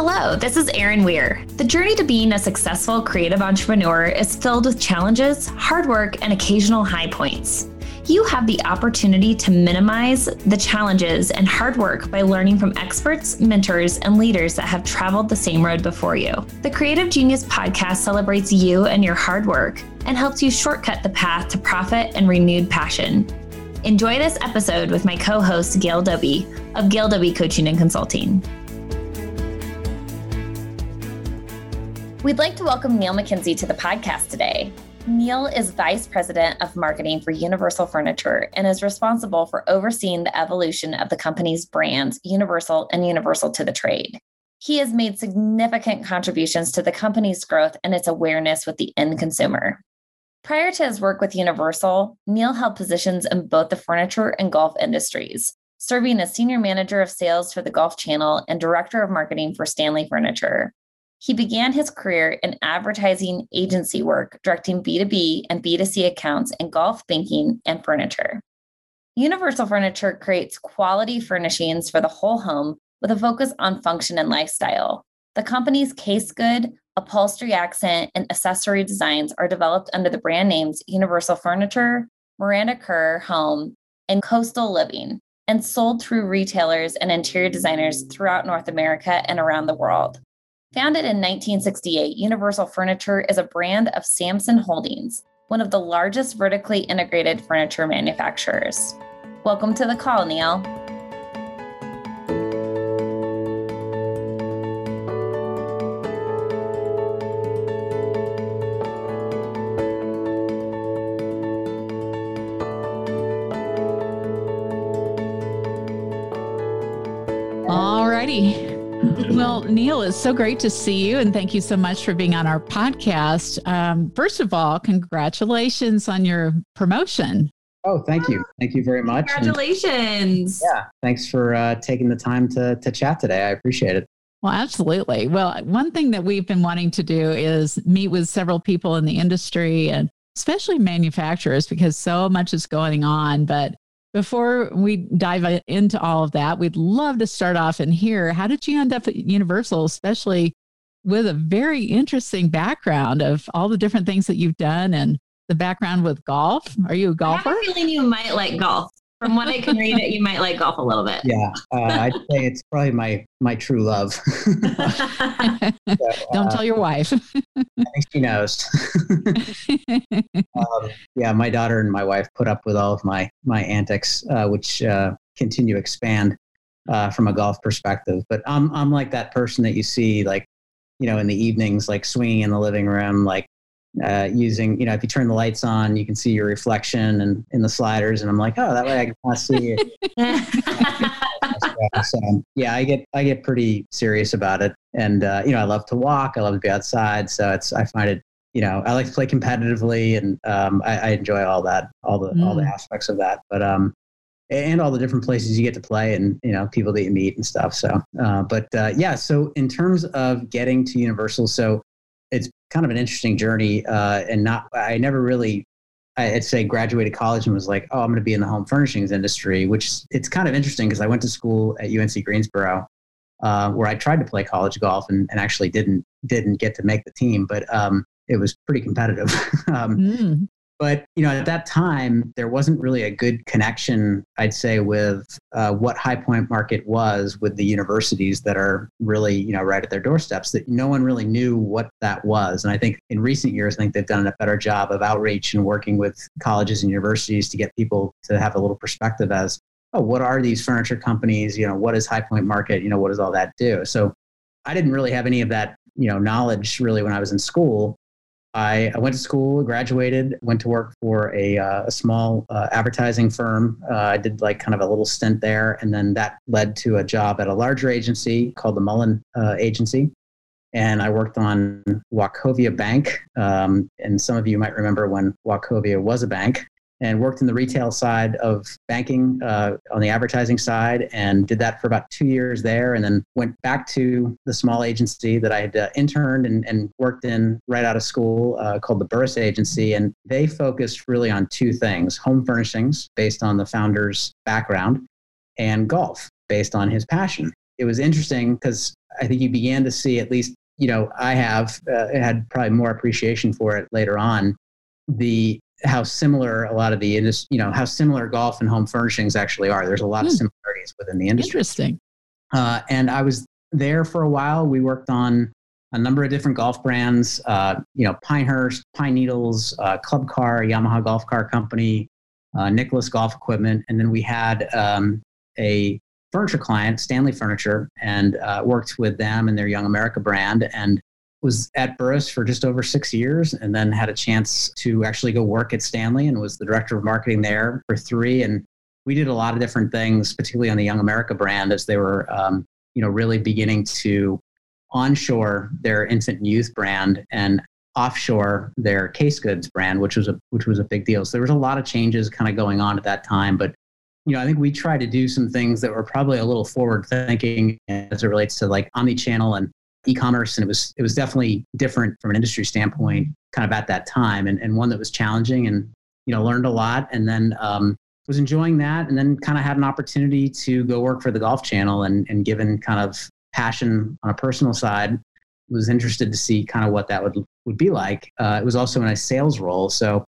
Hello, this is Erin Weir. The journey to being a successful creative entrepreneur is filled with challenges, hard work, and occasional high points. You have the opportunity to minimize the challenges and hard work by learning from experts, mentors, and leaders that have traveled the same road before you. The Creative Genius podcast celebrates you and your hard work and helps you shortcut the path to profit and renewed passion. Enjoy this episode with my co host, Gail Dobie of Gail Dobie Coaching and Consulting. We'd like to welcome Neil McKenzie to the podcast today. Neil is Vice President of Marketing for Universal Furniture and is responsible for overseeing the evolution of the company's brands, Universal and Universal to the Trade. He has made significant contributions to the company's growth and its awareness with the end consumer. Prior to his work with Universal, Neil held positions in both the furniture and golf industries, serving as Senior Manager of Sales for the Golf Channel and Director of Marketing for Stanley Furniture. He began his career in advertising agency work, directing B2B and B2C accounts in golf banking and furniture. Universal Furniture creates quality furnishings for the whole home with a focus on function and lifestyle. The company's case good, upholstery accent, and accessory designs are developed under the brand names Universal Furniture, Miranda Kerr Home, and Coastal Living, and sold through retailers and interior designers throughout North America and around the world. Founded in 1968, Universal Furniture is a brand of Samson Holdings, one of the largest vertically integrated furniture manufacturers. Welcome to the call, Neil. Neil, it's so great to see you, and thank you so much for being on our podcast. Um, first of all, congratulations on your promotion. Oh, thank you. Thank you very much. Congratulations. And, yeah, thanks for uh, taking the time to, to chat today. I appreciate it. Well, absolutely. Well, one thing that we've been wanting to do is meet with several people in the industry and especially manufacturers because so much is going on. But before we dive into all of that, we'd love to start off and hear how did you end up at Universal, especially with a very interesting background of all the different things that you've done and the background with golf. Are you a golfer? I have a feeling you might like golf from what I can read it, you might like golf a little bit. Yeah, uh, I'd say it's probably my my true love. so, Don't uh, tell your wife. I think she knows. um, yeah, my daughter and my wife put up with all of my my antics, uh, which uh, continue to expand uh, from a golf perspective. But I'm I'm like that person that you see like you know in the evenings, like swinging in the living room, like uh, using, you know, if you turn the lights on, you can see your reflection and in the sliders. And I'm like, oh, that way I can kind of see it. so yeah, I get I get pretty serious about it, and uh, you know, I love to walk. I love to be outside. So it's I find it, you know, I like to play competitively, and um, I, I, enjoy all that, all the mm. all the mm. aspects of that. But um, and all the different places you get to play and you know people that you meet and stuff so uh, but uh, yeah so in terms of getting to universal so it's kind of an interesting journey uh, and not i never really i'd say graduated college and was like oh i'm going to be in the home furnishings industry which it's kind of interesting because i went to school at unc greensboro uh, where i tried to play college golf and, and actually didn't didn't get to make the team but um, it was pretty competitive um, mm. But you know, at that time, there wasn't really a good connection, I'd say, with uh, what High Point Market was with the universities that are really, you know, right at their doorsteps. That no one really knew what that was. And I think in recent years, I think they've done a better job of outreach and working with colleges and universities to get people to have a little perspective as, oh, what are these furniture companies? You know, what is High Point Market? You know, what does all that do? So I didn't really have any of that, you know, knowledge really when I was in school. I, I, went to school, graduated, went to work for a, uh, a small uh, advertising firm. Uh, I did like kind of a little stint there, and then that led to a job at a larger agency called the Mullen uh, Agency. And I worked on Wachovia Bank. Um, and some of you might remember when Wachovia was a bank and worked in the retail side of banking uh, on the advertising side and did that for about two years there and then went back to the small agency that i had uh, interned and, and, worked in right out of school uh, called the burris agency and they focused really on two things home furnishings based on the founder's background and golf based on his passion it was interesting because I think you began to see at least, you know, I have uh, had probably more appreciation for it later on. The how similar a lot of the industry, you know, how similar golf and home furnishings actually are. There's a lot of hmm. similarities within the industry. Interesting. Uh, and I was there for a while. We worked on a number of different golf brands, uh, you know, Pinehurst, Pine Needles, uh, Club Car, Yamaha Golf Car Company, uh, Nicklaus Golf Equipment, and then we had um, a furniture client, Stanley Furniture, and uh, worked with them and their Young America brand, and was at Burris for just over six years, and then had a chance to actually go work at Stanley and was the director of marketing there for three. And we did a lot of different things, particularly on the Young America brand, as they were, um, you know, really beginning to onshore their infant and youth brand and offshore their case goods brand, which was a which was a big deal. So there was a lot of changes kind of going on at that time. But you know, I think we tried to do some things that were probably a little forward thinking as it relates to like omni-channel and e-commerce. And it was it was definitely different from an industry standpoint, kind of at that time, and, and one that was challenging and you know learned a lot. And then um, was enjoying that, and then kind of had an opportunity to go work for the Golf Channel, and and given kind of passion on a personal side, was interested to see kind of what that would would be like. Uh, it was also in a sales role, so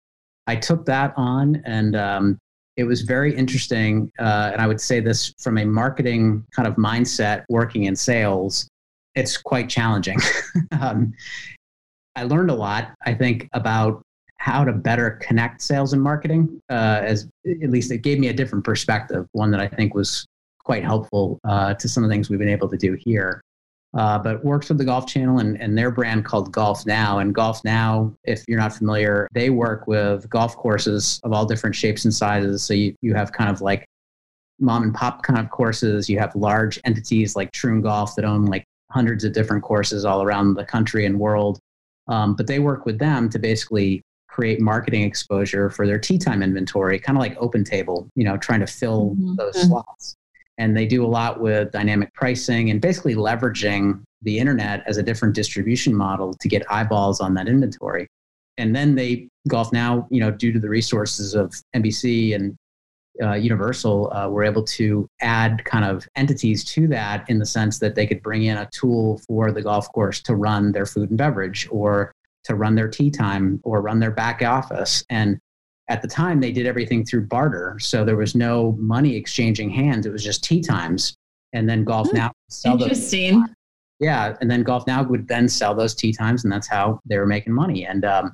I took that on, and um, it was very interesting. Uh, and I would say this from a marketing kind of mindset, working in sales, it's quite challenging. um, I learned a lot, I think, about how to better connect sales and marketing. Uh, as at least it gave me a different perspective, one that I think was quite helpful uh, to some of the things we've been able to do here. Uh, but works with the Golf Channel and, and their brand called Golf Now. And Golf Now, if you're not familiar, they work with golf courses of all different shapes and sizes. So you, you have kind of like mom and pop kind of courses. You have large entities like Troon Golf that own like hundreds of different courses all around the country and world. Um, but they work with them to basically create marketing exposure for their tee time inventory, kind of like Open Table, you know, trying to fill mm-hmm. those mm-hmm. slots and they do a lot with dynamic pricing and basically leveraging the internet as a different distribution model to get eyeballs on that inventory. And then they golf now, you know, due to the resources of NBC and uh, Universal, uh, were able to add kind of entities to that in the sense that they could bring in a tool for the golf course to run their food and beverage or to run their tee time or run their back office. And at the time they did everything through barter. So there was no money exchanging hands. It was just tee times. And then golf hmm, now sell interesting. Those yeah. And then golf now would then sell those tee times and that's how they were making money. And um,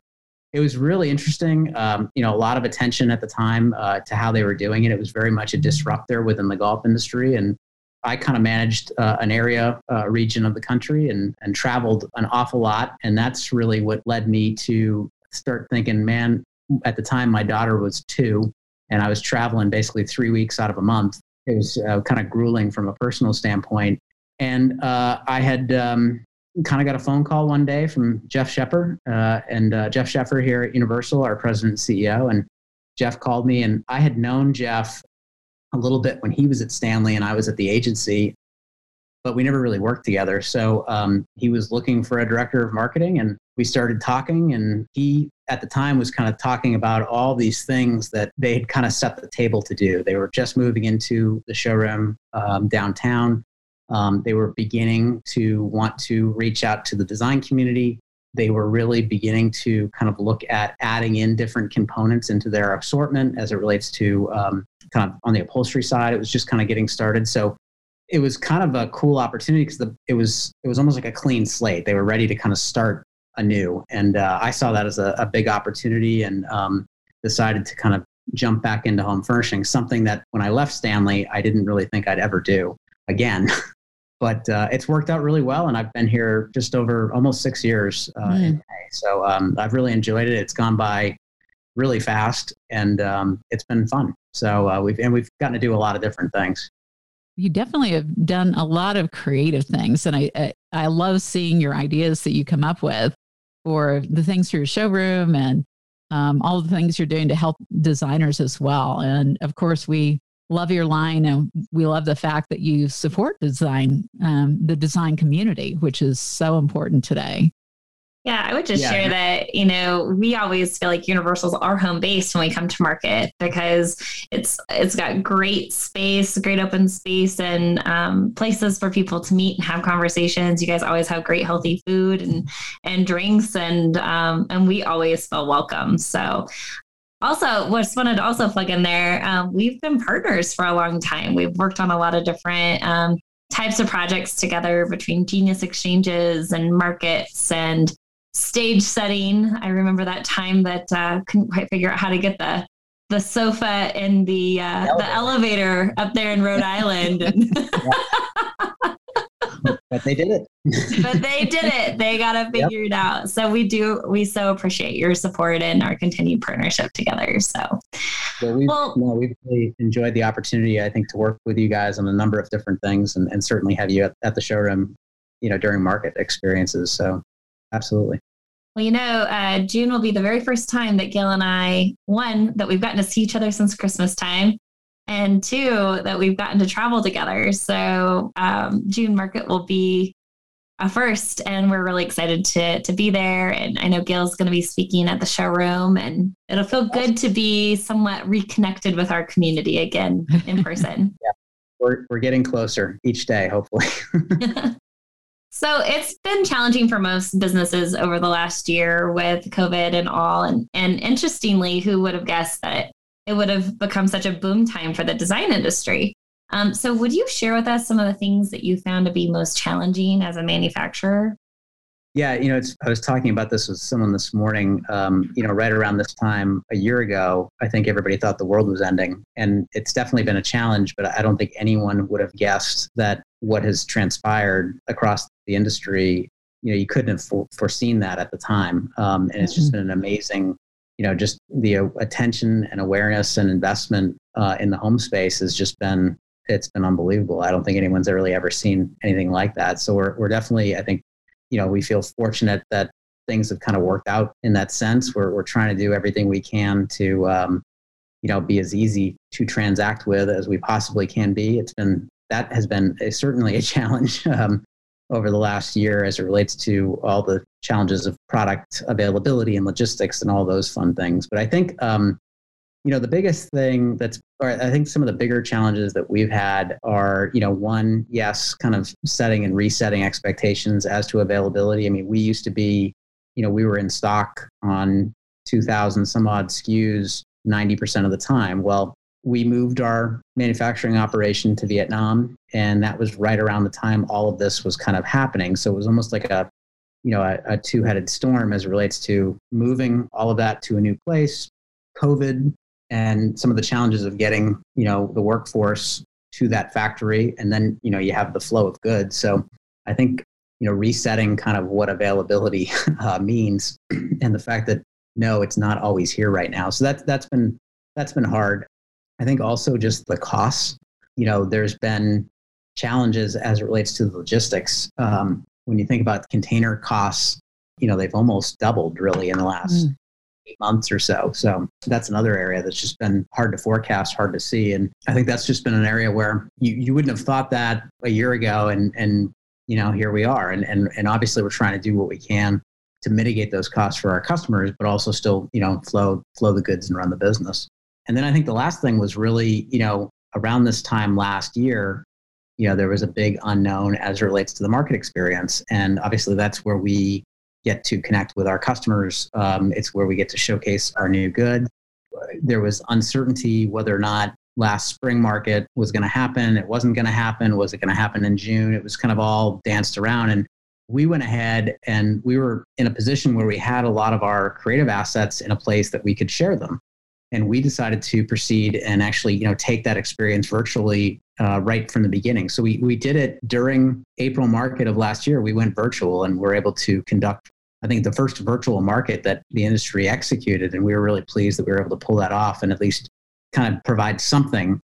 it was really interesting um, you know a lot of attention at the time uh, to how they were doing it it was very much a disruptor within the golf industry and I kind of managed uh, an area, uh, region of the country, and and traveled an awful lot, and that's really what led me to start thinking, man, at the time my daughter was two and I was traveling basically three weeks out of a month. It was uh, kind of grueling from a personal standpoint. And uh, I had um, kind of got a phone call one day from Jeff Scheffer uh, and uh, Jeff Scheffer here at Universal, our president and CEO. And Jeff called me, and I had known Jeff a little bit when he was at Stanley and I was at the agency but we never really worked together. So um, he was looking for a director of marketing, and we started talking. And he, at the time, was kind of talking about all these things that they had kind of set the table to do. They were just moving into the showroom um, downtown. Um, they were beginning to want to reach out to the design community. They were really beginning to kind of look at adding in different components into their assortment as it relates to um, kind of on the upholstery side. It was just kind of getting started. So it was kind of a cool opportunity because it was it was almost like a clean slate. They were ready to kind of start anew, and uh, I saw that as a, a big opportunity, and um, decided to kind of jump back into home furnishing. Something that when I left Stanley, I didn't really think I'd ever do again. but uh, it's worked out really well, and I've been here just over almost six years. Uh, mm. So um, I've really enjoyed it. It's gone by really fast, and um, it's been fun. So uh, we've and we've gotten to do a lot of different things you definitely have done a lot of creative things and I, I love seeing your ideas that you come up with for the things for your showroom and um, all the things you're doing to help designers as well and of course we love your line and we love the fact that you support design um, the design community which is so important today Yeah, I would just yeah. share that, you know, we always feel like Universal's our home base when we come to market because it's it's got great space, great open space and um, places for people to meet and have conversations. You guys always have great healthy food and and drinks and um, and we always feel welcome. So also just wanted to also plug in there um, we've been partners for a long time we've worked on a lot of different um, types of projects together between genius exchanges and markets and stage setting. I remember that time that uh, couldn't quite figure out how to get the the sofa in the uh, the, elevator. the elevator up there in Rhode Island. but they did it. but they did it. They got to figure yep. it out. So we do. We so appreciate your support and our continued partnership together. So, well, we've, well, no, we've really enjoyed the opportunity. I think to work with you guys on a number of different things, and, and certainly have you at, at the showroom, you know, during market experiences. So, absolutely. Well, you know, uh, June will be the very first time that Gail and I, one, that we've gotten to see each other since Christmas time, and two, that we've gotten to travel together. So um, June Market will be a first, and we're really excited to to be there. And I know Gail's going to be speaking at the showroom, and it'll feel good to be somewhat reconnected with our community again in person. yeah, we're we're getting closer each day, hopefully. So it's been challenging for most businesses over the last year with COVID and all. And, and interestingly, who would have guessed that it would have become such a boom time for the design industry? Um, so, would you share with us some of the things that you found to be most challenging as a manufacturer? Yeah, you know, I was talking about this with someone this morning. Um, you know, right around this time a year ago, I think everybody thought the world was ending, and it's definitely been a challenge. But I don't think anyone would have guessed that what has transpired across the industry, you know, you couldn't have for- foreseen that at the time, um, and it's just mm-hmm. been an amazing. You know, just the uh, attention and awareness and investment uh, in the home space has just been it's been unbelievable. I don't think anyone's really ever seen anything like that. So we're we're definitely, I think, you know, we feel fortunate that things have kind of worked out in that sense. We're, we're trying to do everything we can to, um, you know, be as easy to transact with as we possibly can be. It's been, that has been a, certainly a challenge um, over the last year as it relates to all the challenges of product availability and logistics and all those fun things. But I think, um, you know, the biggest thing that's, or I think some of the bigger challenges that we've had are, you know, one, yes, kind of setting and resetting expectations as to availability. I mean, we used to be, you know, we were in stock on 2,000 some odd SKUs 90% of the time. Well, we moved our manufacturing operation to Vietnam, and that was right around the time all of this was kind of happening. So it was almost like a, you know, a, a two-headed storm as relates to moving all of that to a new place, COVID, and some of the challenges of getting you know the workforce to that factory. And then you know you have the flow of goods. So i think you know resetting kind of what availability uh, means and the fact that no it's not always here right now. So that's that's been that's been hard. I think also just the costs. You know there's been challenges as it relates to the logistics um, when you think about container costs you know they've almost doubled really in the last mm eight months or so. So that's another area that's just been hard to forecast, hard to see. And I think that's just been an area where you, you wouldn't have thought that a year ago. And, and, you know, here we are. And, and, and obviously we're trying to do what we can to mitigate those costs for our customers, but also still, you know, flow, flow the goods and run the business. And then I think the last thing was really, you know, around this time last year, you know, there was a big unknown as it relates to the market experience. And obviously that's where we get to connect with our customers. Um, it's where we get to showcase our new good. There was uncertainty whether or not last spring market was going to happen. It wasn't going to happen. Was it going to happen in June? It was kind of all danced around. And we went ahead and we were in a position where we had a lot of our creative assets in a place that we could share them. And we decided to proceed and actually, you know, take that experience virtually uh, right from the beginning. So we, we did it during April market of last year. We went virtual and we're able to conduct I think the first virtual market that the industry executed, and we were really pleased that we were able to pull that off and at least kind of provide something.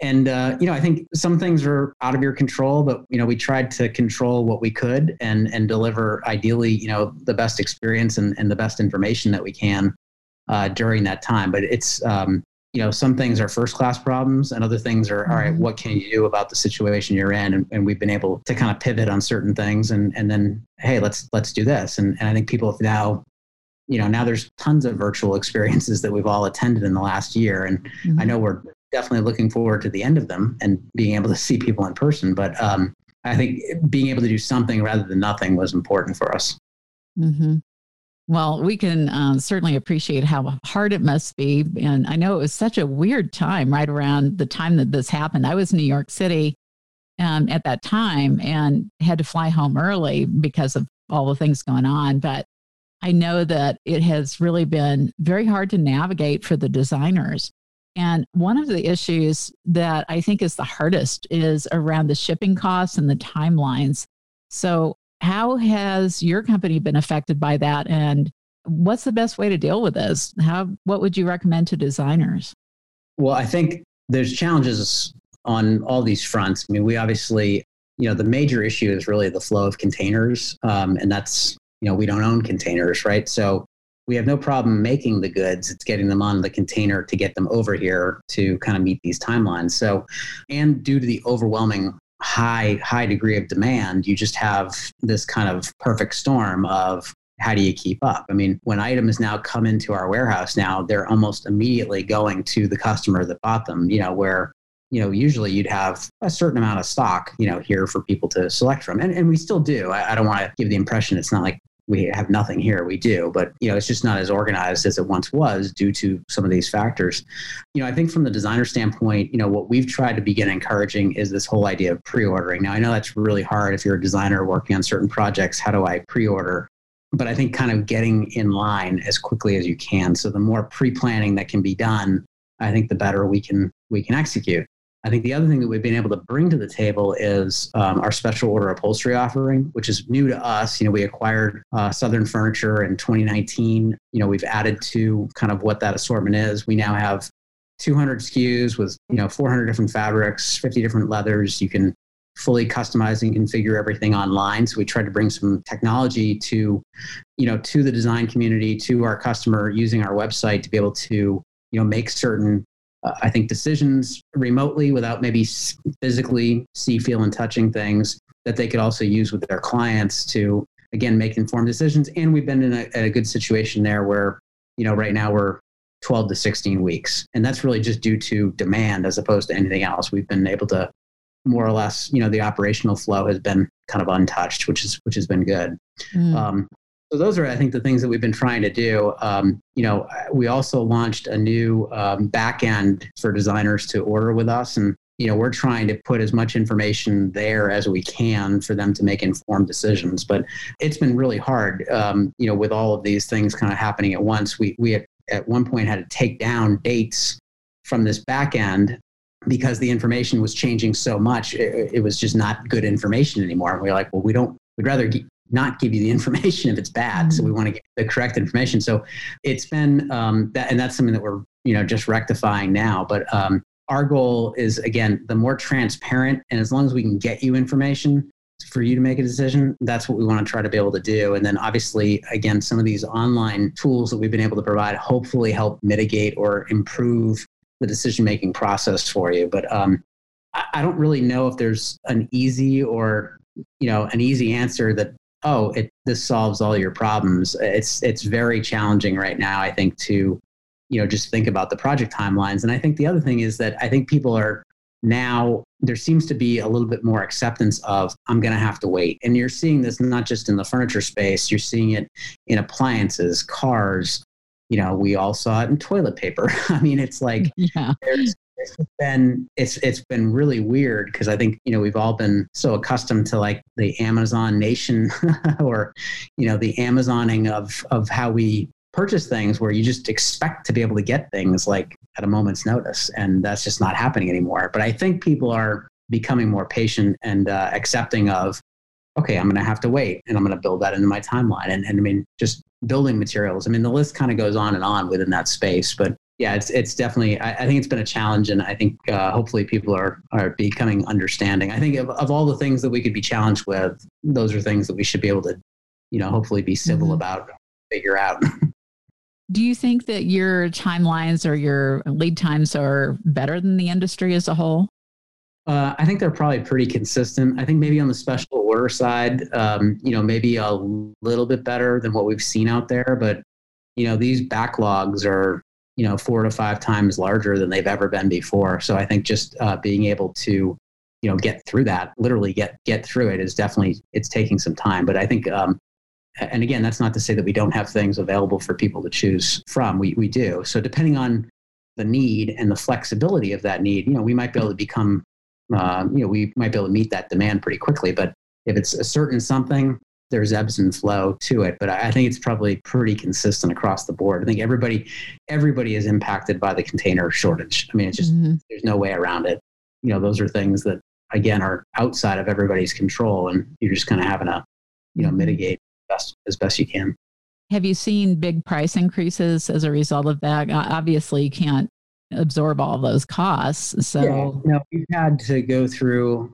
And uh, you know, I think some things are out of your control, but you know, we tried to control what we could and and deliver ideally, you know, the best experience and, and the best information that we can uh, during that time. But it's um, you know, some things are first class problems and other things are, all right, mm-hmm. what can you do about the situation you're in? And, and, we've been able to kind of pivot on certain things and, and then, hey, let's, let's do this. And, and I think people have now, you know, now there's tons of virtual experiences that we've all attended in the last year. And mm-hmm. I know we're definitely looking forward to the end of them and being able to see people in person. But um, I think being able to do something rather than nothing was important for us. Mm-hmm. Well, we can uh, certainly appreciate how hard it must be. And I know it was such a weird time right around the time that this happened. I was in New York City um, at that time and had to fly home early because of all the things going on. But I know that it has really been very hard to navigate for the designers. And one of the issues that I think is the hardest is around the shipping costs and the timelines. So, how has your company been affected by that? And what's the best way to deal with this? How, what would you recommend to designers? Well, I think there's challenges on all these fronts. I mean, we obviously, you know, the major issue is really the flow of containers. Um, and that's, you know, we don't own containers, right? So we have no problem making the goods. It's getting them on the container to get them over here to kind of meet these timelines. So, and due to the overwhelming high high degree of demand you just have this kind of perfect storm of how do you keep up? I mean when items now come into our warehouse now they're almost immediately going to the customer that bought them you know where you know usually you'd have a certain amount of stock you know here for people to select from. And, and we still do. I, I don't want to give the impression it's not like we have nothing here. We do, but you know, it's just not as organized as it once was due to some of these factors. You know, I think from the designer standpoint, you know, what we've tried to begin encouraging is this whole idea of pre-ordering. Now, I know that's really hard if you're a designer working on certain projects. How do I pre-order? But I think kind of getting in line as quickly as you can. So the more pre-planning that can be done, I think the better we can we can execute. I think the other thing that we've been able to bring to the table is um, our special order upholstery offering, which is new to us. You know, we acquired uh, Southern Furniture in 2019. You know, we've added to kind of what that assortment is. We now have 200 SKUs with you know 400 different fabrics, 50 different leathers. You can fully customize and configure everything online. So we tried to bring some technology to, you know, to the design community, to our customer using our website to be able to, you know, make certain uh, I think decisions remotely without maybe physically see, feel, and touching things that they could also use with their clients to again make informed decisions. And we've been in a, a good situation there where you know right now we're 12 to 16 weeks, and that's really just due to demand as opposed to anything else. We've been able to more or less, you know, the operational flow has been kind of untouched, which is which has been good. Mm. Um, so those are, I think, the things that we've been trying to do. Um, you know, we also launched a new um, back end for designers to order with us, and you know, we're trying to put as much information there as we can for them to make informed decisions. But it's been really hard, um, you know, with all of these things kind of happening at once. We we at one point had to take down dates from this back end because the information was changing so much. It, it was just not good information anymore. And we we're like, well, we don't. We'd rather not give you the information if it's bad. So we mm-hmm. want to get the correct information. So it's been um, that, and that's something that we're you know just rectifying now. But um, our goal is again the more transparent, and as long as we can get you information for you to make a decision, that's what we want to try to be able to do. And then obviously, again, some of these online tools that we've been able to provide hopefully help mitigate or improve the decision making process for you. But um, I don't really know if there's an easy or you know an easy answer that oh, it this solves all your problems. It's it's very challenging right now, I think, to you know just think about the project timelines. And I think the other thing is that I think people are now there seems to be a little bit more acceptance of I'm going to have to wait. And you're seeing this not just in the furniture space, you're seeing it in appliances, cars. You know, we all saw it in toilet paper. I mean, it's like yeah. there's it's been it's it's been really weird because I think you know we've all been so accustomed to like the Amazon nation or you know the Amazoning of of how we purchase things where you just expect to be able to get things like at a moment's notice and that's just not happening anymore. But i think people are becoming more patient and uh, accepting of okay i'm going to have to wait and i'm going to build that into my timeline and, and i mean just building materials. I mean the list kind of goes on and on within that space but yeah, it's it's definitely. I, I, think it's been a challenge, and I think uh, hopefully people are are becoming understanding. I think of, of all the things that we could be challenged with, those are things that we should be able to, you know, hopefully be civil mm-hmm. about, figure out. Do you think that your timelines or your lead times are better than the industry as a whole? Uh, I think they're probably pretty consistent. I think maybe on the special order side, um, you know, maybe a little bit better than what we've seen out there. But you know, these backlogs are you know four to five times larger than they've ever been before. So I think just uh, being able to you know get through that, literally get get through it, is definitely it's taking some time. But I think um, and again, that's not to say that we don't have things available for people to choose from. We, we do. So depending on the need and the flexibility of that need, you know, we might be able to become, uh, you know, we might be able to meet that demand pretty quickly. But if it's a certain something, there's ebbs and flow to it. But I think it's probably pretty consistent across the board. I think everybody, everybody is impacted by the container shortage. I mean, it's just mm-hmm. there's no way around it. You know, those are things that again are outside of everybody's control, and you're just kind of having to, you know, mm-hmm. mitigate best as best you can. Have you seen big price increases as a result of that? Obviously, you can't absorb all those costs. So, yeah, no, we've had to go through.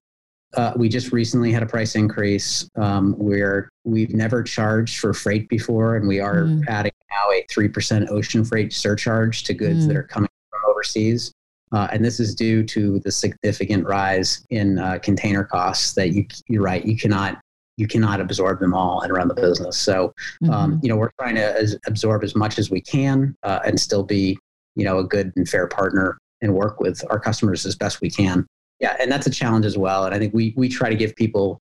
Uh, we just recently had a price increase um, where we've never charged for freight before, and we are mm. adding now a three percent ocean freight surcharge to goods mm. that are coming from overseas. Uh, and this is due to the significant rise in uh, container costs that you, you're right, you cannot you cannot absorb them all and run the business. So, um, mm-hmm. you know, we're trying to as, absorb as much as we can uh, and still be, you know, a good and fair partner and work with our customers as best we can. Yeah, and that's a challenge as well. And I think we we try to give people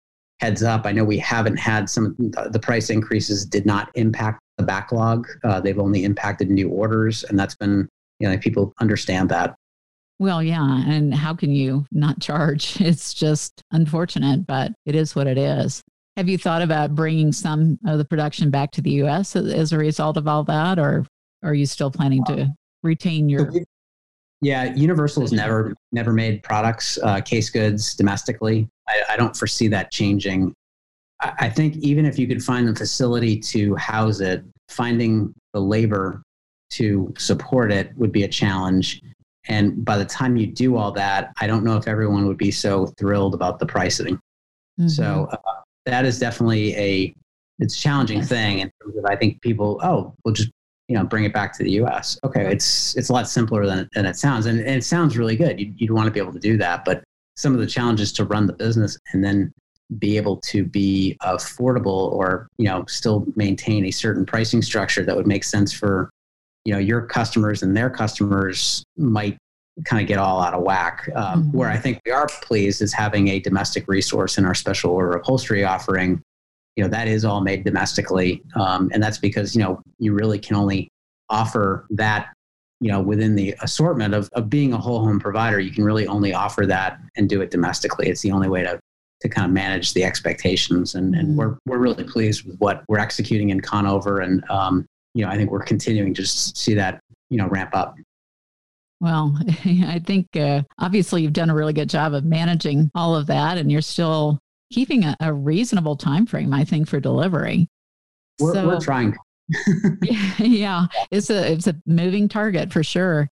heads up. I know we haven't had some the price increases did not impact the backlog. Uh, they've only impacted new orders, and that's been you know people understand that. Well, yeah. And how can you not charge? It's just unfortunate, but it is what it is. Have you thought about bringing some of the production back to the U.S. as a result of all that, or are you still planning to retain your? Yeah, Universal has never never made products, uh, case goods domestically. I, I, don't foresee that changing. I, I think even if you could find the facility to house it, finding the labor to support it would be a challenge. And by the time you do all that, I don't know if everyone would be so thrilled about the pricing. Mm-hmm. So uh, that is definitely a it's a challenging thing in terms of I think people oh we'll just you know bring it back to the U.S. Okay, it's it's a lot simpler than, than it sounds, and, and it sounds really good. You'd, you'd want to be able to do that, but some of the challenges to run the business and then be able to be affordable or you know still maintain a certain pricing structure that would make sense for you know your customers and their customers might kind of get all out of whack. Um, mm-hmm. Where I think we are pleased is having a domestic resource in our special order upholstery offering. You know, that is all made domestically. Um, and that's because, you know, you really can only offer that, you know, within the assortment of, of being a whole home provider, you can really only offer that and do it domestically. It's the only way to, to kind of manage the expectations. And, and mm-hmm. we're, we're really pleased with what we're executing in Conover. And, um, you know, I think we're continuing to just see that, you know, ramp up. Well, I think uh, obviously you've done a really good job of managing all of that, and you're still keeping a, a reasonable time frame, I think, for delivery. We're, so, we're trying. yeah, yeah, it's a it's a moving target for sure.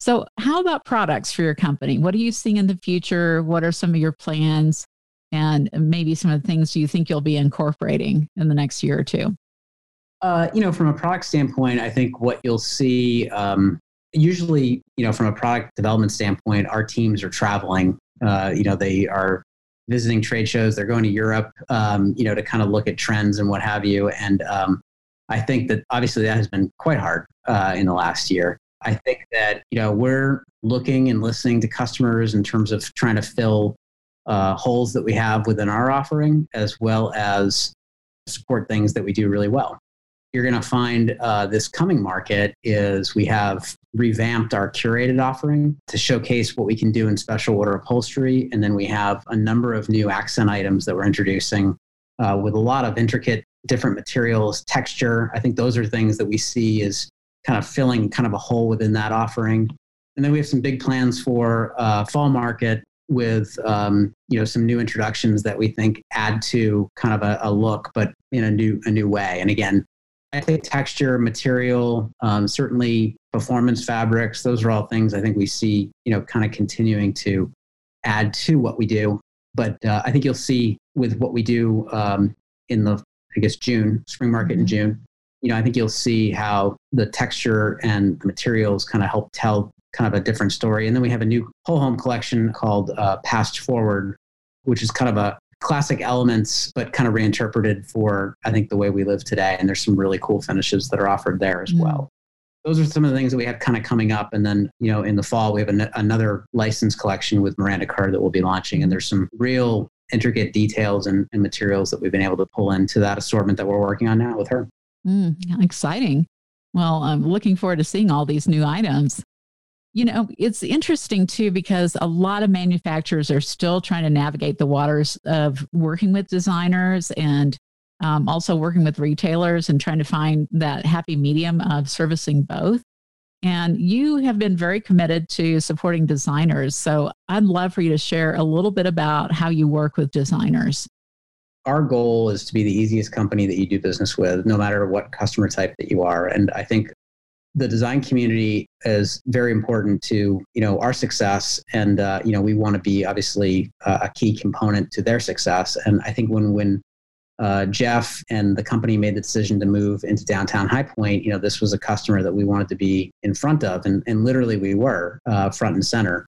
So, how about products for your company? What are you seeing in the future? What are some of your plans, and maybe some of the things you think you'll be incorporating in the next year or two? Uh, you know, from a product standpoint, I think what you'll see um, usually, you know, from a product development standpoint, our teams are traveling. Uh, you know, they are visiting trade shows. They're going to Europe, um, you know, to kind of look at trends and what have you. And um, I think that obviously that has been quite hard uh, in the last year. I think that you know we're looking and listening to customers in terms of trying to fill uh, holes that we have within our offering, as well as support things that we do really well you're going to find uh, this coming market is we have revamped our curated offering to showcase what we can do in special order upholstery. And then we have a number of new accent items that we're introducing uh, with a lot of intricate different materials, texture. I think those are things that we see as kind of filling kind of a hole within that offering. And then we have some big plans for uh, fall market with um, you know some new introductions that we think add to kind of a, a look, but in a new a new way. And again, I think texture, material, um, certainly performance fabrics, those are all things I think we see, you know, kind of continuing to add to what we do. But uh, I think you'll see with what we do um, in the, I guess, June, spring market in mm-hmm. June, you know, I think you'll see how the texture and the materials kind of help tell kind of a different story. And then we have a new whole home collection called uh, Past Forward, which is kind of a classic elements, but kind of reinterpreted for, I think, the way we live today. And there's some really cool finishes that are offered there as mm. well. Those are some of the things that we have kind of coming up. And then, you know, in the fall, we have an, another license collection with Miranda Kerr that we'll be launching. And there's some real intricate details and, and materials that we've been able to pull into that assortment that we're working on now with her. Mm, exciting. Well, I'm looking forward to seeing all these new items. You know, it's interesting too because a lot of manufacturers are still trying to navigate the waters of working with designers and um, also working with retailers and trying to find that happy medium of servicing both. And you have been very committed to supporting designers. So I'd love for you to share a little bit about how you work with designers. Our goal is to be the easiest company that you do business with, no matter what customer type that you are. And I think the design community is very important to you know our success. And uh, you know we want to be obviously uh, a key component to their success. And i think when when uh, jeff and the company made the decision to move into downtown high point you know this was a customer that we wanted to be in front of. And, and literally we were uh, front and center.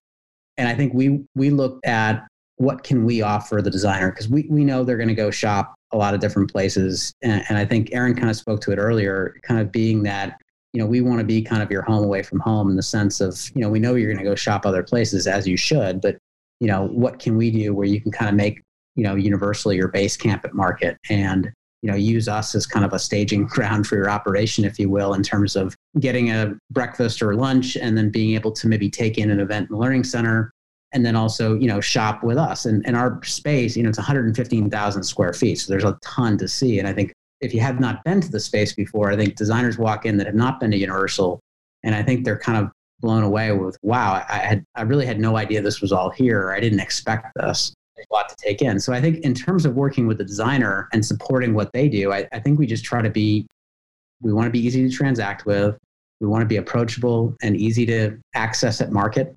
And i think we we looked at what can we offer the designer? Because we, we know they're going to go shop a lot of different places. And, and i think Erin kind of spoke to it earlier kind of being that you know, we want to be kind of your home away from home in the sense of, you know, we know you're going to go shop other places as you should, but, you know, what can we do where you can kind of make, you know, universally your base camp at market and, you know, use us as kind of a staging ground for your operation, if you will, in terms of getting a breakfast or lunch and then being able to maybe take in an event and learning center and then also, you know, shop with us. And, and our space, you know, it's 115,000 square feet. So there's a ton to see. And I think if you have not been to the space before, I think designers walk in that have not been to Universal, and I think they're kind of blown away with, wow, I had I really had no idea this was all here. I didn't expect this. a lot to take in. So I think in terms of working with the designer and supporting what they do, I, I think we just try to be we want to be easy to transact with. We want to be approachable and easy to access at market.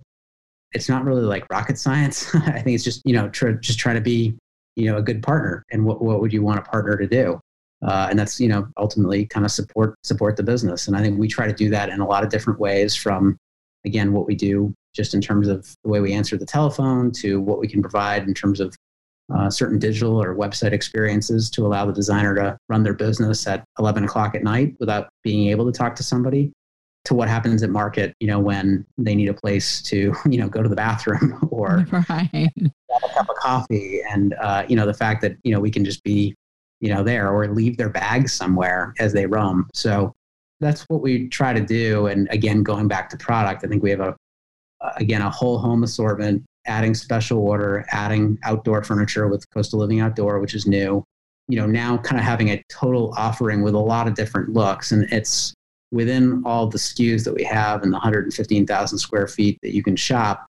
It's not really like rocket science. I think it's just, you know, tr- just trying to be, you know, a good partner. And what, what would you want a partner to do? Uh, and that's you know ultimately kind of support support the business and i think we try to do that in a lot of different ways from again what we do just in terms of the way we answer the telephone to what we can provide in terms of uh, certain digital or website experiences to allow the designer to run their business at 11 o'clock at night without being able to talk to somebody to what happens at market you know when they need a place to you know go to the bathroom or right. have a cup of coffee and uh, you know the fact that you know we can just be you know, there or leave their bags somewhere as they roam. So that's what we try to do. And again, going back to product, I think we have a, again, a whole home assortment, adding special order, adding outdoor furniture with Coastal Living Outdoor, which is new. You know, now kind of having a total offering with a lot of different looks. And it's within all the SKUs that we have and the 115,000 square feet that you can shop.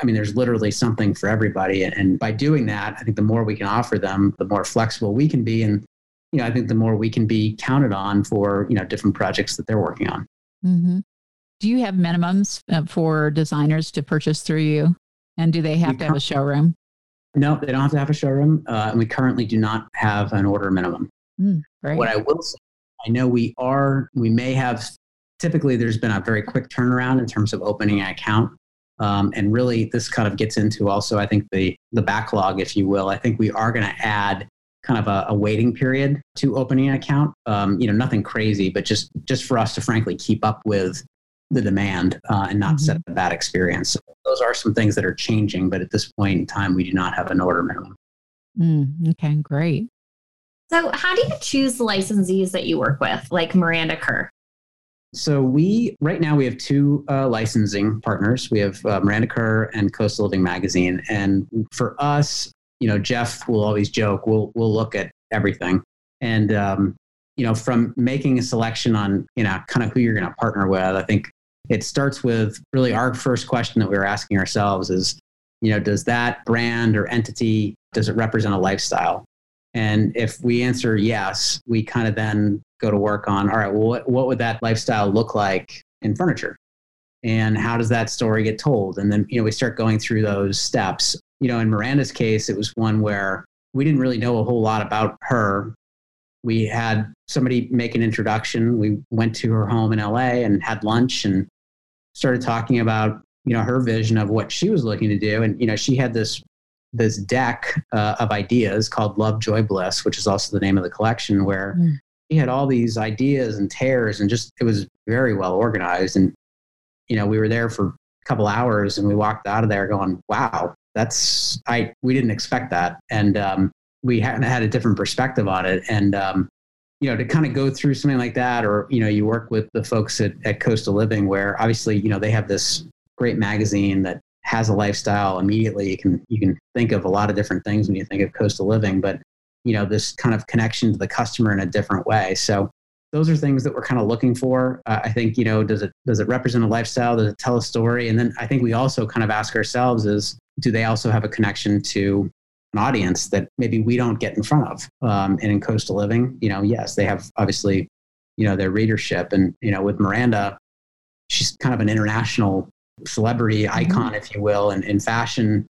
I mean, there's literally something for everybody. And by doing that, I think the more we can offer them, the more flexible we can be. And, you know, I think the more we can be counted on for, you know, different projects that they're working on. Mm-hmm. Do you have minimums uh, for designers to purchase through you? And do they have we to have a showroom? No, they don't have to have a showroom. Uh, and we currently do not have an order minimum. Mm, what I will say, I know we are, we may have, typically there's been a very quick turnaround in terms of opening an account. Um, and really, this kind of gets into also, I think, the, the backlog, if you will. I think we are going to add kind of a, a, waiting period to opening an account. Um, you know, nothing crazy, but just just for us to frankly keep up with the demand uh, and not mm-hmm. set a bad experience. So those are some things that are changing, but at this point in time, we do not have an order minimum. Mm, okay, great. So, how do you choose the licensees that you work with, like Miranda Kerr? So we right now we have two uh, licensing partners. We have uh, Miranda Kerr and Coastal Living Magazine, and for us, you know, Jeff will always joke, we'll we'll look at everything, and um, you know, from making a selection on you know kind of who you're going to partner with, I think it starts with really our first question that we were asking ourselves is, you know, does that brand or entity does it represent a lifestyle? And if we answer yes, we kind of then go to work on all right, well, what, what would that lifestyle look like in furniture? And how does that story get told? And then, you know, we start going through those steps. You know, in Miranda's case, it was one where we didn't really know a whole lot about her. we had somebody make an introduction. We went to her home in LA and had lunch and started talking about you know her vision of what she was looking to do. And you know she had this this deck uh, of ideas called Love Joy Bliss, which is also the name of the collection, where mm. He had all these ideas and tears and just it was very well organized. And you know we were there for a couple hours and we walked out of there going, wow, that's I we didn't expect that. And um, we hadn't had a different perspective on it. And, um, you know, to kind of go through something like that, or, you know, you work with the folks at, at Coastal Living where obviously, you know, they have this great magazine that has a lifestyle immediately. You can, you can think of a lot of different things when you think of Coastal Living, but, you know, this kind of connection to the customer in a different way. So those are things that we're kind of looking for. Uh, I think, you know, does it, does it represent a lifestyle? Does it tell a story? And then I think we also kind of ask ourselves is, do they also have a connection to an audience that maybe we don't get in front of. Um, and in coastal living, you know, yes, they have obviously, you know, their readership. And, you know, with Miranda, she's kind of an international celebrity mm-hmm. icon, if you will. And in fashion,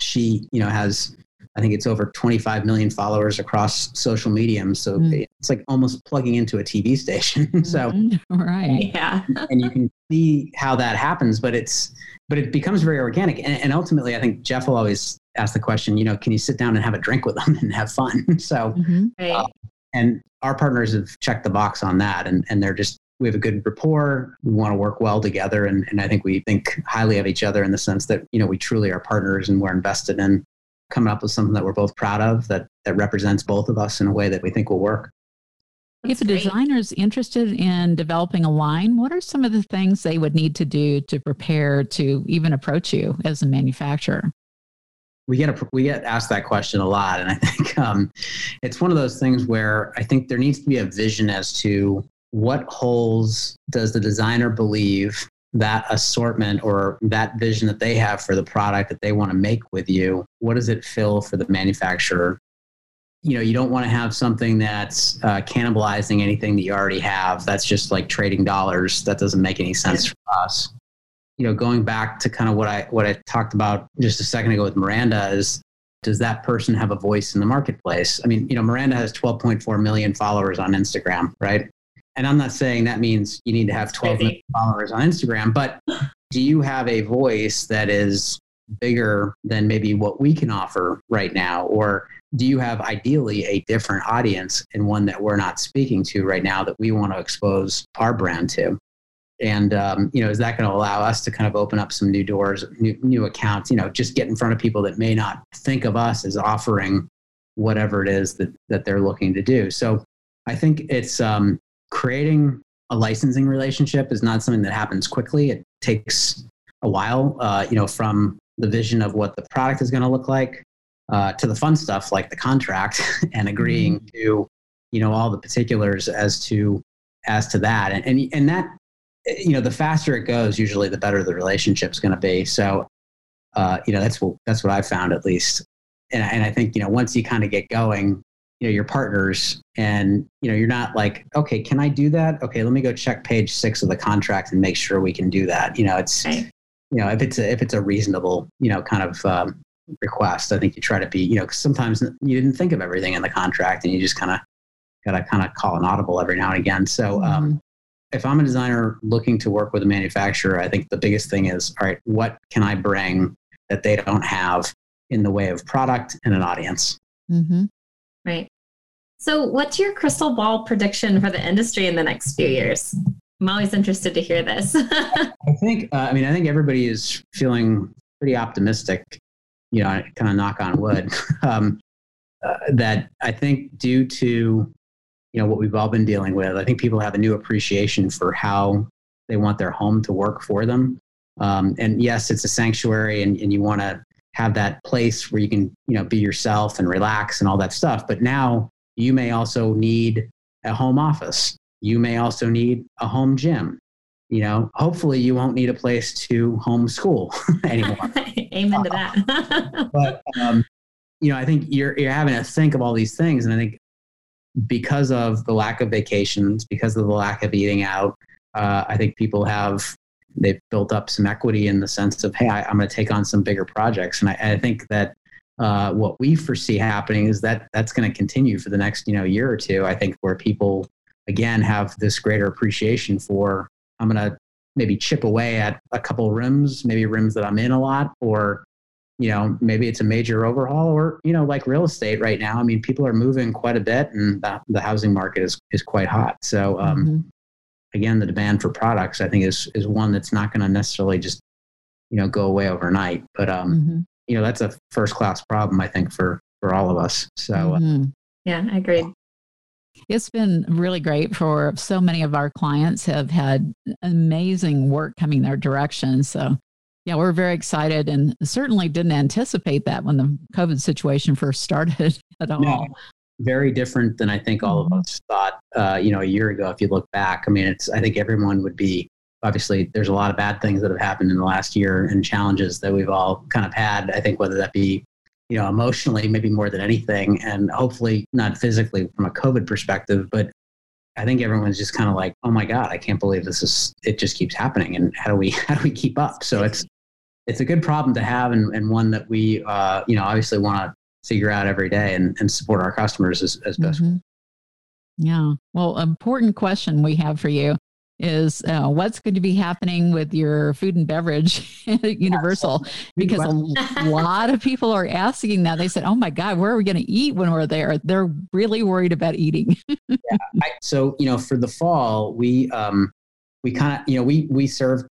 she, you know, has, I think it's over 25 million followers across social mediums. So mm-hmm. it's like almost plugging into a TV station. so, mm-hmm. right. Yeah. and you can see how that happens, but it's, but it becomes very organic. And, and ultimately, I think Jeff will always ask the question, you know, can you sit down and have a drink with them and have fun? so, mm-hmm. uh, and our partners have checked the box on that, and and they're just we have a good rapport. We want to work well together, and and I think we think highly of each other in the sense that you know we truly are partners and we're invested in coming up with something that we're both proud of that that represents both of us in a way that we think will work. If a designer is interested in developing a line, what are some of the things they would need to do to prepare to even approach you as a manufacturer? we get a, we get asked that question a lot, and I think um, it's one of those things where I think there needs to be a vision as to what holes does the designer believe that assortment or that vision that they have for the product that they want to make with you what does it fill for the manufacturer? You know you don't want to have something that's uh, cannibalizing anything that you already have. That's just like trading dollars. That doesn't make any sense for us. You know, going back to kind of what I what I talked about just a second ago with Miranda is does that person have a voice in the marketplace? I mean, you know, Miranda has 12.4 million followers on Instagram, right? And I'm not saying that means you need to have 12 million followers on Instagram, but do you have a voice that is bigger than maybe what we can offer right now? Or do you have ideally a different audience and one that we're not speaking to right now that we want to expose our brand to? and um, you know is that going to allow us to kind of open up some new doors new, new accounts you know just get in front of people that may not think of us as offering whatever it is that, that they're looking to do so i think it's um, creating a licensing relationship is not something that happens quickly it takes a while uh, you know from the vision of what the product is going to look like uh, to the fun stuff like the contract and agreeing mm-hmm. to you know all the particulars as to as to that and and, and that you know, the faster it goes, usually the better the relationship's going to be. So, uh, you know, that's what that's what I found at least. And and I think you know once you kind of get going, you know, your partners, and you know, you're not like, okay, can I do that? Okay, let me go check page six of the contract and make sure we can do that. You know, it's right. you know if it's a, if it's a reasonable you know kind of um, request, I think you try to be you know cause sometimes you didn't think of everything in the contract and you just kind of got to kind of call an audible every now and again. So. Um, mm-hmm if I'm a designer looking to work with a manufacturer, I think the biggest thing is all right, what can I bring that they don't have in the way of product and an audience? Mm-hmm. Right. So, what's your crystal ball prediction for the industry in the next few years? I'm always interested to hear this. I think, uh, I mean, I think everybody is feeling pretty optimistic, you know, kind of knock on wood, um, uh, that I think due to you know what we've all been dealing with. I think people have a new appreciation for how they want their home to work for them. Um, and yes, it's a sanctuary, and, and you want to have that place where you can you know be yourself and relax and all that stuff. But now you may also need a home office. You may also need a home gym. You know, hopefully you won't need a place to homeschool anymore. Amen to that. but um, you know, I think you're you're having to think of all these things, and I think because of the lack of vacations, because of the lack of eating out, uh, I think people have they've built up some equity in the sense of hey, I, am going to take on some bigger projects, and I, I, think that uh, what we foresee happening is that that's going to continue for the next you know year or two. I think where people again have this greater appreciation for I'm going to maybe chip away at a couple rims, maybe rims that I'm in a lot, or you know maybe it's a major overhaul, or you know like real estate right now. I mean, people are moving quite a bit, and the, the housing market is is quite hot. So um, mm-hmm. Again, the demand for products I think is is one that's not going to necessarily just you know go away overnight, but um, mm-hmm. you know that's a first class problem I think for for all of us. So uh, mm-hmm. yeah, I agree. It's been really great for so many of our clients have had amazing work coming their direction. So yeah, we're very excited and certainly didn't anticipate that when the COVID situation first started at all. No, very different than I think all of mm-hmm. us thought, uh, you know, a year ago. If you look back, I mean, it's, I think everyone would be, obviously there's a lot of bad things that have happened in the last year and challenges that we've all kind of had. I think whether that be you know, emotionally, maybe more than anything, and hopefully not physically from a COVID perspective. But I think everyone's just kind of like, oh my God, I can't believe this is, it just keeps happening. And how do we, how do we keep up? So it's, it's a good problem to have and, and one that we, uh, you know, obviously want to figure out every day and, and support our customers as, as best. Mm-hmm. Yeah. Well, important question we have for you is uh, what's going to be happening with your food and beverage at Universal because a lot of people are asking that. They said, "Oh my God, where are we going to eat when we're there?" They're really worried about eating. yeah. I, so you know, for the fall, we um, we kind of you know we we served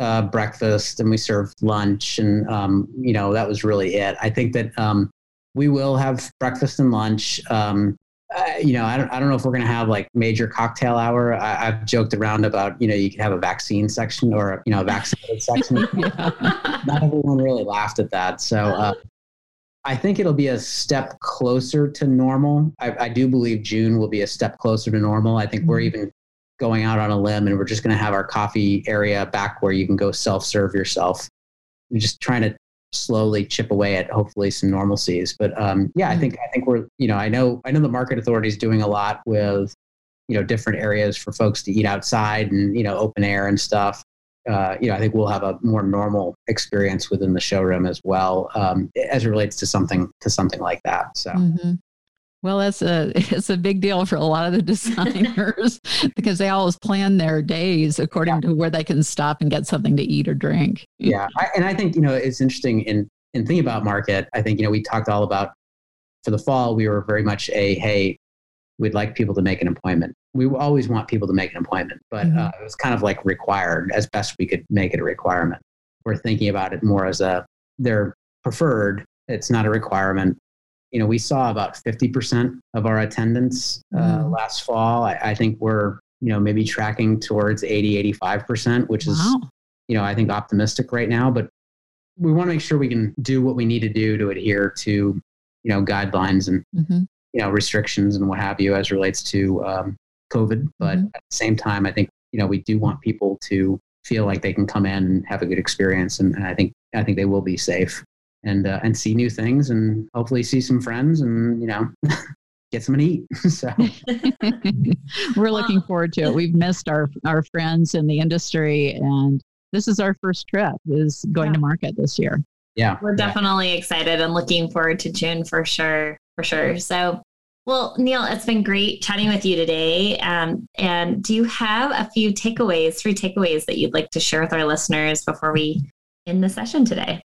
uh, breakfast and we served lunch, and um, you know that was really it. I think that um, we will have breakfast and lunch. Um, uh, you know, I don't, I don't know if we're going to have like major cocktail hour. I, have joked around about, you know, you could have a vaccine section or, you know, a vaccinated section. Not everyone really laughed at that. So uh, I think it'll be a step closer to normal. I, I, do believe June will be a step closer to normal. I think mm-hmm. we're even going out on a limb and we're just going to have our coffee area back where you can go self serve yourself. We're just trying to slowly chip away at hopefully some normalcies. But um, yeah, I mm-hmm. think I think we're you know I know I know the market authority is doing a lot with you know different areas for folks to eat outside and you know open air and stuff. Uh, you know, I think we'll have a more normal experience within the showroom as well, um, as it relates to something to something like that. So, mm-hmm. Well, it's a it's a big deal for a lot of the designers because they always plan their days according yeah. to where they can stop and get something to eat or drink. Yeah, I, and I think you know it's interesting in in thinking about market. I think you know we talked all about for the fall. We were very much a hey, we'd like people to make an appointment. We always want people to make an appointment, but mm-hmm. uh, it was kind of like required as best we could make it a requirement. We're thinking about it more as a they're preferred. It's not a requirement you know, we saw about 50% of our attendance uh, mm. last fall. I, I, think we're, you know, maybe tracking towards 80, 85%, which is, you know, I think optimistic right now. But we want to make sure we can do what we need to do to adhere to, you know, guidelines and, mm-hmm. you know, restrictions and what have you as relates to um, COVID. But mm-hmm. at the same time, I think, you know, we do want people to feel like they can come in and have a good experience. And, and I think, I think they will be safe and uh, and see new things and hopefully see some friends and you know get some to eat. so we're looking forward to it. We've missed our our friends in the industry, and this is our first trip. Is going yeah. to market this year. Yeah, we're definitely yeah. excited and looking forward to June for sure. For sure. So. Well, Neil, it's been great chatting with you today. Um, and do you have a few takeaways, three takeaways that you'd like to share with our listeners before we end the session today?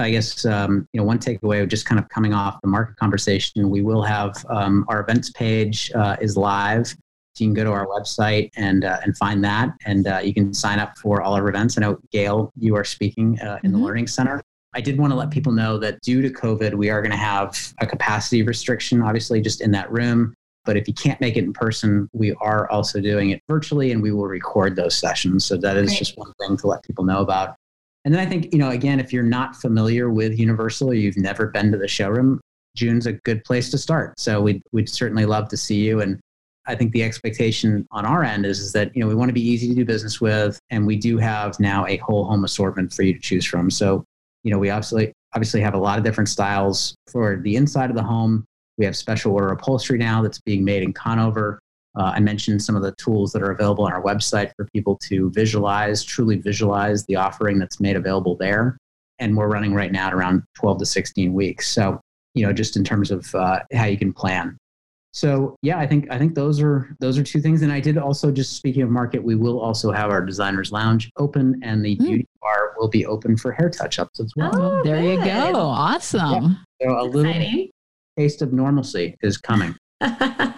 I guess um, you know one takeaway, just kind of coming off the market conversation, we will have um, our events page uh, is live. So you can go to our website and uh, and find that, and uh, you can sign up for all our events. I know Gail, you are speaking uh, in mm-hmm. the Learning Center. I did want to let people know that due to COVID, we are going to have a capacity restriction, obviously, just in that room. But if you can't make it in person, we are also doing it virtually, and we will record those sessions. So that is Great. just one thing to let people know about. And then I think, you know, again, if you're not familiar with Universal or you've never been to the showroom, June's a good place to start. So we'd, we'd certainly love to see you. And I think the expectation on our end is, is that, you know, we want to be easy to do business with. And we do have now a whole home assortment for you to choose from. So, you know, we obviously, obviously have a lot of different styles for the inside of the home. We have special order upholstery now that's being made in Conover. Uh, I mentioned some of the tools that are available on our website for people to visualize, truly visualize the offering that's made available there. and we're running right now at around 12 to 16 weeks. So, you know, just in terms of uh, how you can plan. So yeah, I think I think those are those are two things. And I did also just speaking of market, we will also have our designers lounge open, and the mm. beauty bar will be open for hair touch ups as well. Oh, there good. you go! Awesome. Yeah. So a little taste of normalcy is coming.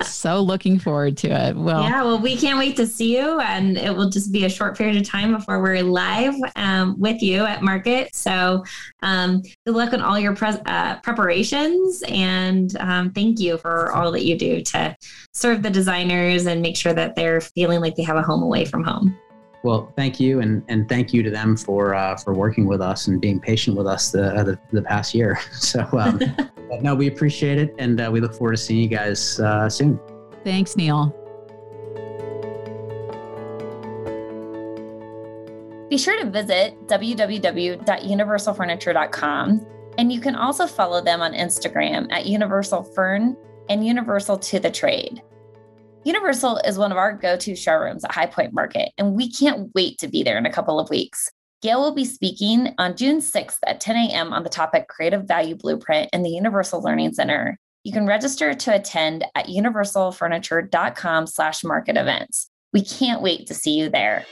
So looking forward to it. Well, yeah, well, we can't wait to see you, and it will just be a short period of time before we're live um, with you at Market. So, um, good luck on all your pre- uh, preparations, and um, thank you for all that you do to serve the designers and make sure that they're feeling like they have a home away from home. Well, thank you, and and thank you to them for uh, for working with us and being patient with us the uh, the, the, past year. So, um, no, we appreciate it, and uh, we look forward to seeing you guys uh, soon. Thanks, Neil. Be sure to visit www.universalfurniture.com, and you can also follow them on Instagram at Universal Fern and Universal to the Trade. Universal is one of our go to showrooms at High Point Market, and we can't wait to be there in a couple of weeks. Gail will be speaking on June 6th at 10 a.m. on the topic Creative Value Blueprint in the Universal Learning Center. You can register to attend at universalfurniture.com slash market events. We can't wait to see you there.